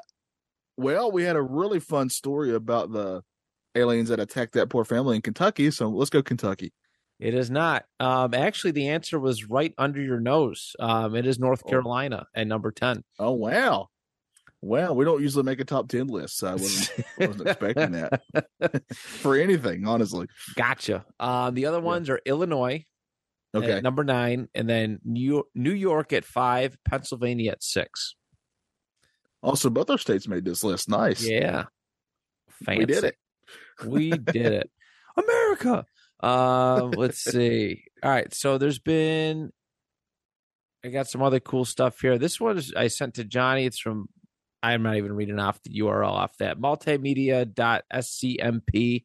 well, we had a really fun story about the aliens that attacked that poor family in Kentucky. So let's go Kentucky. It is not. Um, actually, the answer was right under your nose. Um, it is North Oh. Carolina at number ten. Oh wow, wow! We don't usually make a top ten list, so I wasn't, wasn't *laughs* expecting that *laughs* for anything, honestly. Gotcha. Um, the other ones are Illinois Okay, number nine, and then New New York at five, Pennsylvania at six. also both our states made this list. Nice, Yeah, Fancy. we did it. We did it, *laughs* America. Um, let's see. All right, so there's been. I got some other cool stuff here. This one is I sent to Johnny. It's from. I'm not even reading off the URL off that multimedia.scmp.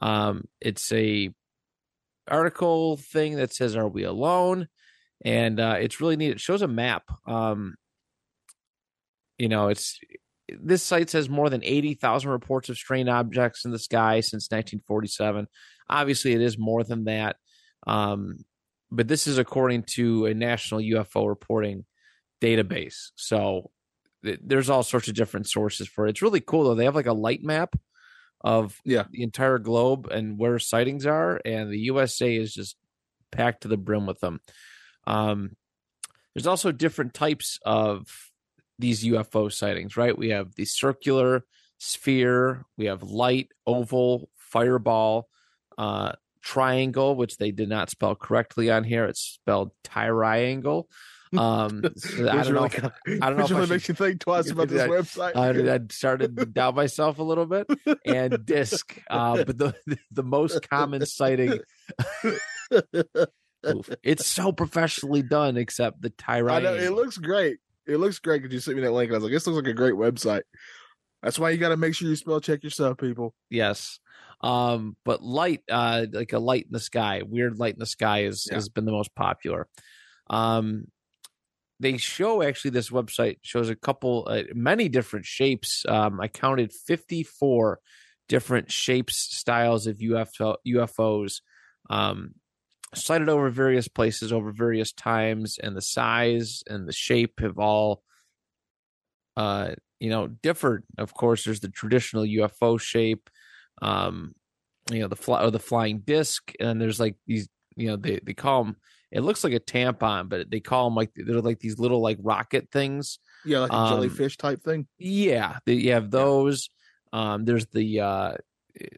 Um, it's a article thing that says, "Are we alone?" And uh, it's really neat. It shows a map. Um, you know, it's this site says more than 80,000 reports of strange objects in the sky since 1947. Obviously, it is more than that. Um, but this is according to a national UFO reporting database. So there's all sorts of different sources for it. It's really cool though. They have like a light map of Yeah. the entire globe and where sightings are, and the USA is just packed to the brim with them. Um, there's also different types of these UFO sightings, right? We have the circular, sphere, we have light, oval, fireball, uh, triangle, which they did not spell correctly on here. It's spelled triangle. Um, *laughs* so I don't know. really, if- I don't know if I really should- makes you think twice about this *laughs* I- website. I, I started to doubt myself a little bit. And disc, uh, but the the most common sighting. *laughs* It's so professionally done, except the I know it looks great. It looks great because you sent me that link. And I was like, this looks like a great website. That's why you got to make sure you spell check yourself, people. Yes. Um, but light, uh, like a light in the sky, weird light in the sky is Yeah. has been the most popular. Um, they show actually this website shows a couple, uh, many different shapes. Um, I counted fifty four different shapes, styles of UFO UFOs. Um, sighted over various places over various times, and the size and the shape have all uh you know differed of course there's the traditional ufo shape um you know the fly or the flying disc and there's like these you know they they call them it looks like a tampon but they call them like they're like these little like rocket things Yeah, like a Um, jellyfish type thing. yeah they, you have those um there's the uh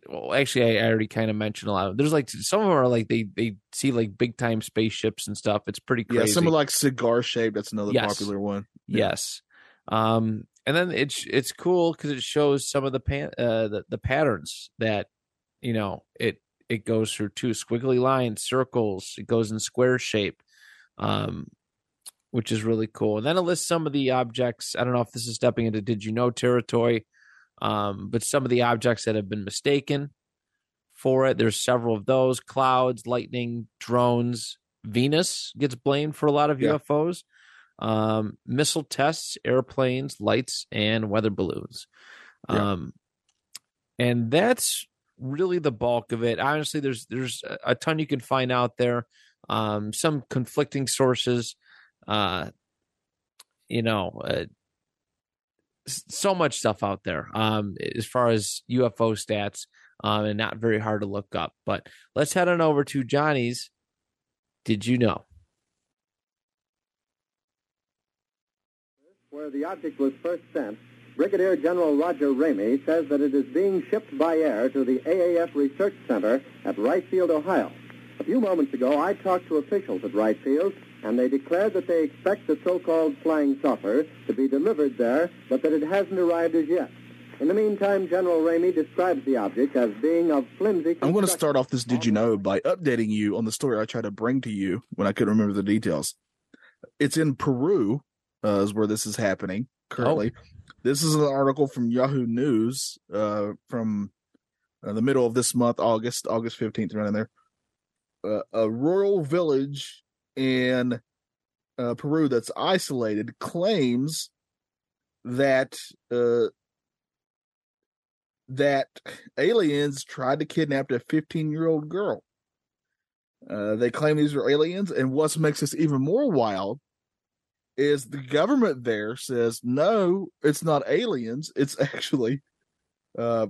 well actually i, I already kind of mentioned a lot of there's like some of them are like they they see like big time spaceships and stuff it's pretty crazy Yeah, some are like cigar shaped. That's another Yes. popular one. Yeah. Yes. Um, and then it's it's cool because it shows some of the pan uh, the, the patterns that you know it it goes through two squiggly lines, circles. It goes in square shape, um, which is really cool. And then it lists some of the objects. I don't know if this is stepping into did you know territory, um, but some of the objects that have been mistaken for it. There's several of those: clouds, lightning, drones. Venus gets blamed for a lot of Yeah. UFOs um, missile tests, airplanes, lights, and weather balloons. Yeah. Um, and that's really the bulk of it. Honestly, there's there's a- ton you can find out there. Um, some conflicting sources. Uh, you know, uh, so much stuff out there. Um, as far as UFO stats, um, and not very hard to look up. But let's head on over to Johnny's. Did you know? Where the object was first sent, Brigadier General Roger Ramey says that it is being shipped by air to the AAF Research Center at Wright Field, Ohio. A few moments ago, I talked to officials at Wright Field, and they declared that they expect the so-called flying saucer to be delivered there, but that it hasn't arrived as yet. In the meantime, General Ramey describes the object as being of flimsy I'm going to start off this Did You Know by updating you on the story I tried to bring to you when I couldn't remember the details. It's in Peru, uh, is where this is happening currently. This is an article from Yahoo News uh, from uh, the middle of this month, August, August 15th, right in there. Uh, a rural village in uh, Peru that's isolated claims that uh, that aliens tried to kidnap a 15 year old girl. Uh, they claim these are aliens, and what makes this even more wild is the government there says no, it's not aliens. It's *laughs* actually uh,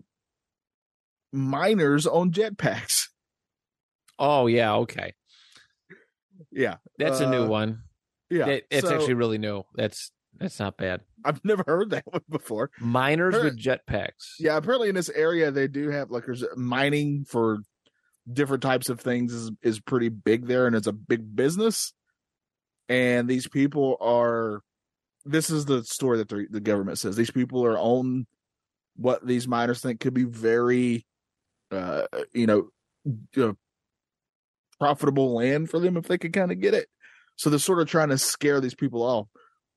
miners on jetpacks. Oh yeah, okay. Yeah, That's a new Uh, one. yeah. It- it's So, actually really new. That's that's not bad. I've never heard that *laughs* one before. Miners with jetpacks. Yeah, apparently in this area they do have like there's mining for different types of things is is pretty big there, and it's a big business. And these people are. This is the story that the government says these people are on what these miners think could be very, uh, you know, uh, profitable land for them if they could kind of get it. So they're sort of trying to scare these people off.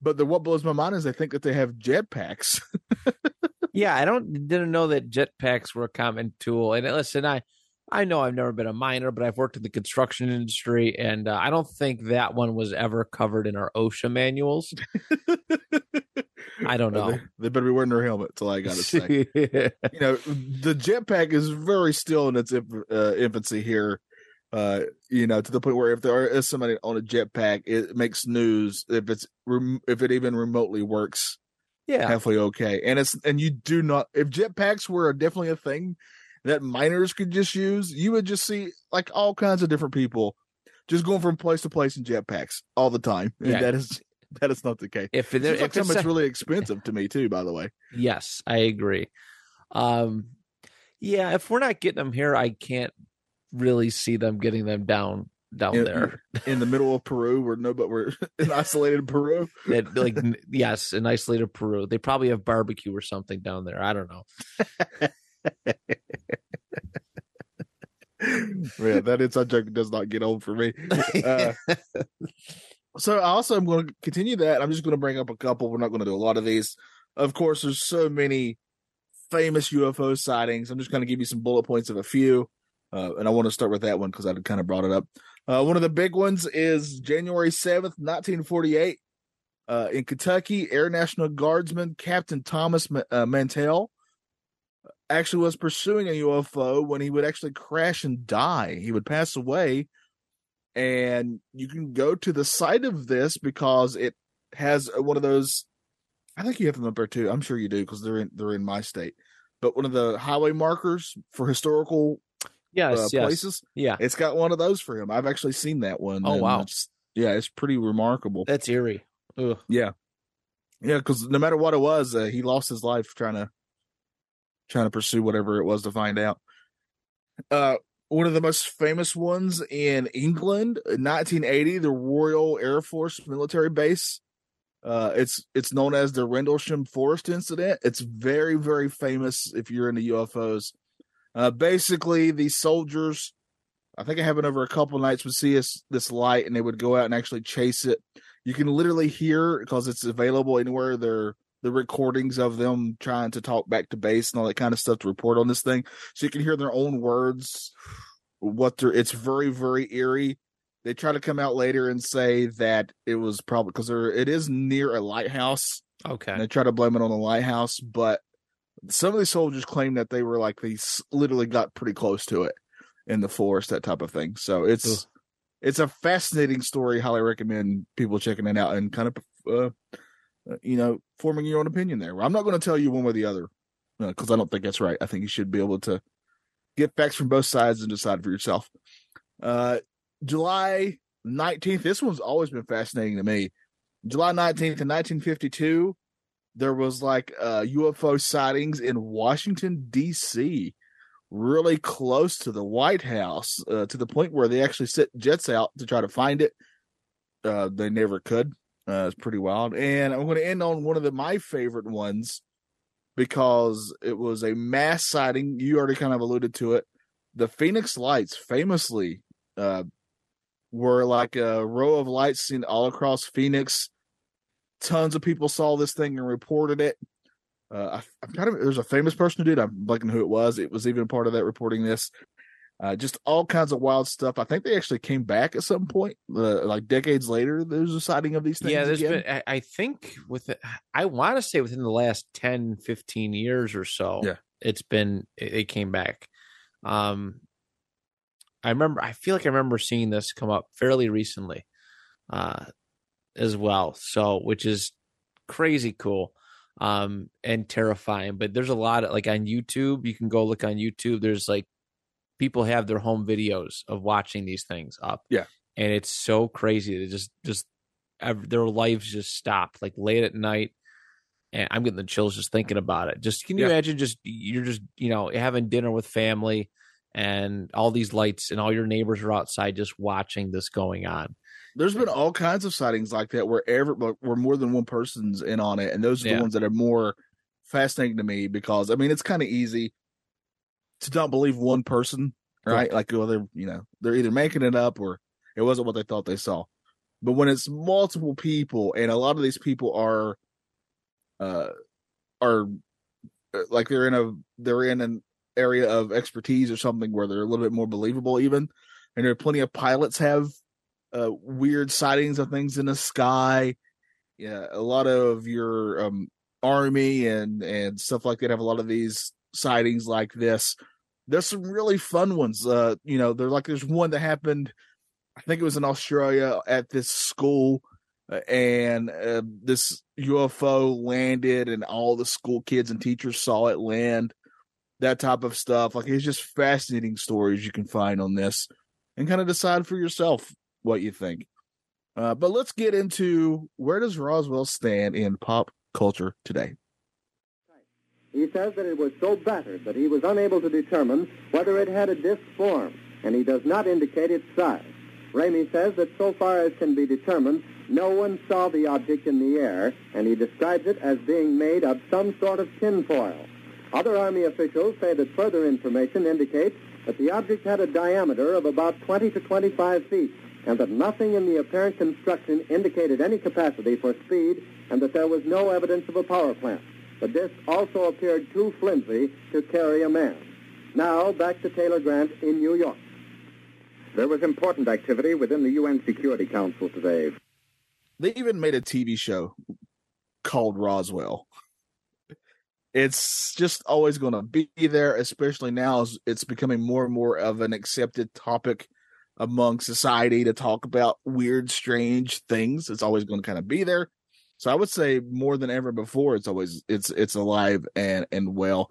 But the, what blows my mind is they think that they have jetpacks. *laughs* Yeah, I don't didn't know that jetpacks were a common tool. And listen, I I know I've never been a miner, but I've worked in the construction industry, and uh, I don't think that one was ever covered in our OSHA manuals. *laughs* I don't know. They, they better be wearing their helmet. That's all I gotta say. *laughs* you know, the jetpack is very still in its uh, infancy here Uh, you know, to the point where if there is somebody on a jetpack, it makes news if it's rem- if it even remotely works Yeah. halfway okay. And it's and you do not if jetpacks were definitely a thing that miners could just use, you would just see like all kinds of different people just going from place to place in jetpacks all the time. And Yeah. that is *laughs* that is not the case. If It there, like if it's a- really expensive to me too, by the way. yes, I agree. Um, yeah, if we're not getting them here, I can't really see them getting them down down In- there. In the middle of Peru where no but we're *laughs* in isolated Peru. *laughs* That like yes, in isolated Peru, they probably have barbecue or something down there. I don't know. Yeah, that inside joke does not get old for me. Uh, so I also am going to continue that. I'm just going to bring up a couple. We're not going to do a lot of these. Of course, there's so many famous UFO sightings. I'm just going to give you some bullet points of a few, uh, and I want to start with that one because I kind of brought it up. Uh, one of the big ones is January 7th, 1948, uh, in Kentucky. Air National Guardsman Captain Thomas Ma- uh, Mantell actually was pursuing a UFO when he would actually crash and die. He would pass away and you can go to the site of this because it has one of those. I think you have them up there too. I'm sure you do because they're in they're in my state. But one of the highway markers for historical Yes, uh, yes, places, yeah. it's got one of those for him. I've actually seen that one. Oh, wow. it's- yeah, it's pretty remarkable. That's eerie. Ugh. Yeah, yeah, because no matter what it was, uh, he lost his life trying to trying to pursue whatever it was to find out. Uh, one of the most famous ones in England, 1980, the Royal Air Force military base. Uh, it's it's known as the Rendlesham Forest incident. It's very very famous if you're into UFOs. Uh, basically, these soldiers, I think it happened over a couple nights, would see this this light and they would go out and actually chase it you can literally hear because it's available anywhere there the recordings of them trying to talk back to base and all that kind of stuff to report on this thing so you can hear their own words what they're it's very very eerie they try to come out later and say that it was probably because there it is near a lighthouse Okay. and they try to blame it on the lighthouse but some of these soldiers claim that they were like they literally got pretty close to it in the forest that type of thing so it's Ugh. it's a fascinating story highly recommend people checking it out and kind of uh, you know forming your own opinion there. I'm not going to tell you one way or the other because i don't think that's right. I think you should be able to get facts from both sides and decide for yourself. Uh july 19th this one's always been fascinating to me. July 19th in 1952 there was like uh ufo sightings in washington dc really close to the white house uh, to the point where they actually sent jets out to try to find it. Uh they never could uh it's pretty wild and i'm going to end on one of the my favorite ones because it was a mass sighting you already kind of alluded to it the phoenix lights famously uh were like a row of lights seen all across phoenix tons of people saw this thing and reported it uh, I, I'm kind of there's a famous person who did. I'm blanking who it was. It was even part of that reporting this. Uh, just all kinds of wild stuff. I think they actually came back at some point, uh, like decades later. There's a sighting of these things. Yeah, there's again. been, I, I think with it, I want to say within the last 10, 15 years or so, Yeah. it's been, it, it came back. Um, I remember, I feel like I remember seeing this come up fairly recently, uh, as well. So, which is crazy cool, um, and terrifying. But there's a lot of like on YouTube, you can go look on YouTube. There's like people have their home videos of watching these things up. Yeah. And it's so crazy. They just, just, their lives just stopped like late at night and i'm getting the chills just thinking about it just can you Yeah. imagine just you're just you know having dinner with family and all these lights and all your neighbors are outside just watching this going on There's been all kinds of sightings like that where ever where more than one person's in on it, and those are Yeah. the ones that are more fascinating to me because I mean it's kind of easy to not believe one person, right? Like well, they're you know they're either making it up or it wasn't what they thought they saw. But when it's multiple people, and a lot of these people are, uh, are uh, like they're in a they're in an area of expertise or something where they're a little bit more believable, even. And there are plenty of pilots have uh, weird sightings of things in the sky. Yeah, a lot of your um, army and and stuff like that have a lot of these sightings like this. There's some really fun ones. Uh, you know, there's like there's one that happened. I think it was in Australia at this school, uh, and uh, this UFO landed, and all the school kids and teachers saw it land. That type of stuff. Like it's just fascinating stories you can find on this, and kind of decide for yourself what you think. Uh, but let's get into where does Roswell stand in pop culture today. He says that it was so battered that he was unable to determine whether it had a disc form, and he does not indicate its size. Ramey says that so far as can be determined, no one saw the object in the air, and he describes it as being made of some sort of tinfoil. Other Army officials say that further information indicates that the object had a diameter of about 20 to 25 feet, and that nothing in the apparent construction indicated any capacity for speed, and that there was no evidence of a power plant. The disc also appeared too flimsy to carry a man. Now, back to Taylor Grant in New York. There was important activity within the UN Security Council today. They even made a TV show called Roswell. It's just always going to be there, especially now as it's becoming more and more of an accepted topic among society to talk about weird, strange things. It's always going to kind of be there. So I would say more than ever before, it's always it's it's alive and and well.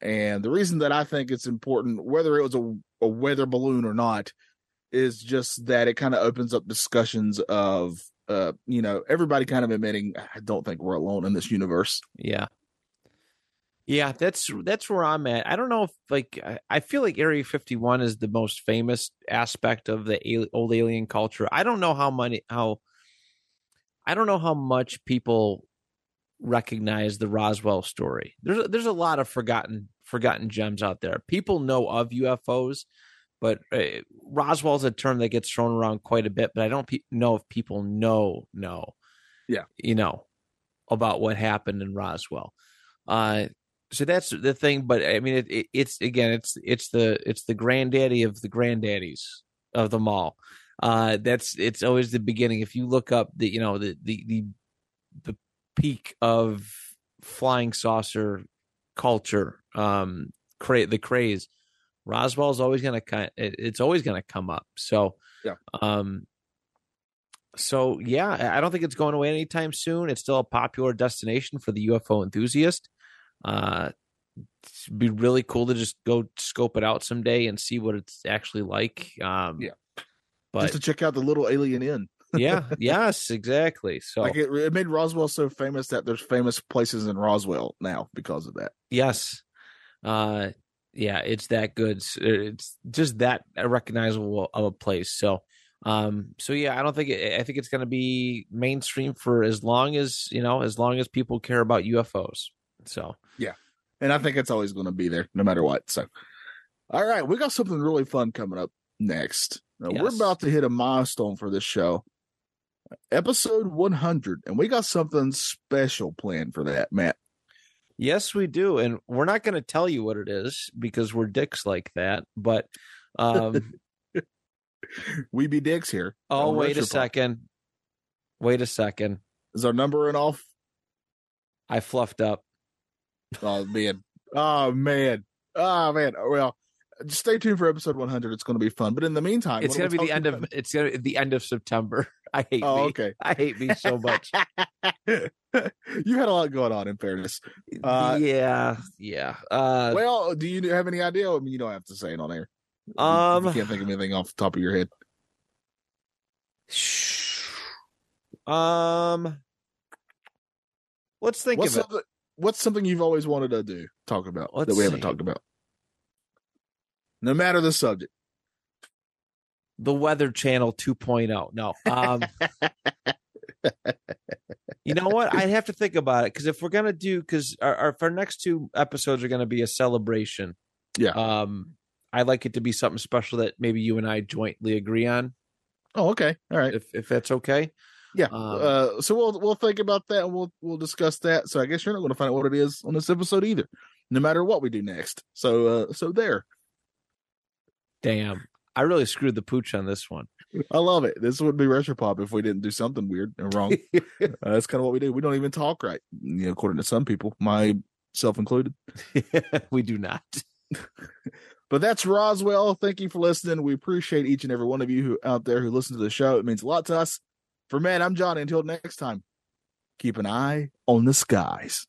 And the reason that I think it's important, whether it was a, a weather balloon or not, is just that it kind of opens up discussions of uh, you know, everybody kind of admitting, I don't think we're alone in this universe. Yeah. Yeah, that's that's where I'm at. I don't know if like I feel like Area 51 is the most famous aspect of the old alien culture. I don't know how many how I don't know how much people recognize the Roswell story. There's there's a lot of forgotten forgotten gems out there. People know of UFOs, but uh, Roswell's a term that gets thrown around quite a bit. But I don't pe- know if people know know, yeah, you know, about what happened in Roswell. Uh, so that's the thing. But I mean, it, it, it's again, it's it's the it's the granddaddy of the granddaddies of them all uh, that's it's always the beginning. If you look up the you know the the the, the peak of flying saucer culture, um, cra- the craze, Roswell is always gonna kind. It's always gonna come up. So yeah. Um, so yeah, I don't think it's going away anytime soon. It's still a popular destination for the UFO enthusiast. Uh, it'd be really cool to just go scope it out someday and see what it's actually like. Um, yeah. But just to check out the little alien inn. yeah, *laughs* yes, exactly. So like it, it made Roswell so famous that there's famous places in Roswell now because of that. Yes. Uh yeah, it's that good. It's just that recognizable of a place. So um so yeah i don't think it, i think it's going to be mainstream for as long as you know as long as people care about ufos so yeah and i think it's always going to be there no matter what so all right we got something really fun coming up next now, yes. We're about to hit a milestone for this show, episode 100, and we got something special planned for that, Matt. Yes, we do, and we're not going to tell you what it is because we're dicks like that. But um, *laughs* we be dicks here. Oh, wait a second. Wait a second. Is our number in off? I fluffed up. Oh man. Oh man. Oh man. Well, stay tuned for episode 100. It's going to be fun. But in the meantime, it's going to be the end about? of it's going to the end of September. *laughs* I hate oh, me. Okay, I hate me so much. *laughs* you had a lot going on. In fairness, uh, yeah, yeah. Uh, well, do you have any idea? I mean, you don't have to say it on air. Um, you can't think of anything off the top of your head. *sighs* Um, let's think what's of it. What's something you've always wanted to do? Talk about let's that we haven't talked about no matter the subject. The Weather Channel 2.0. No. Um, *laughs* you know what? I'd have to think about it because if we're gonna do, because our, our, our next two episodes are gonna be a celebration. Yeah. Um, I'd like it to be something special that maybe you and I jointly agree on. Oh, okay. All right. If if that's okay. Yeah. Um, uh, so we'll we'll think about that and we'll we'll discuss that. So I guess you're not going to find out what it is on this episode either, no matter what we do next. So uh, so there. Damn. I really screwed the pooch on this one. I love it. This would be retro pop if we didn't do something weird and wrong. *laughs* uh, that's kind of what we do. We don't even talk right, you know, according to some people, myself included. *laughs* we do not. *laughs* But that's Roswell. Thank you for listening. We appreciate each and every one of you who out there who listen to the show. It means a lot to us. For man, I'm Johnny. Until next time, keep an eye on the skies.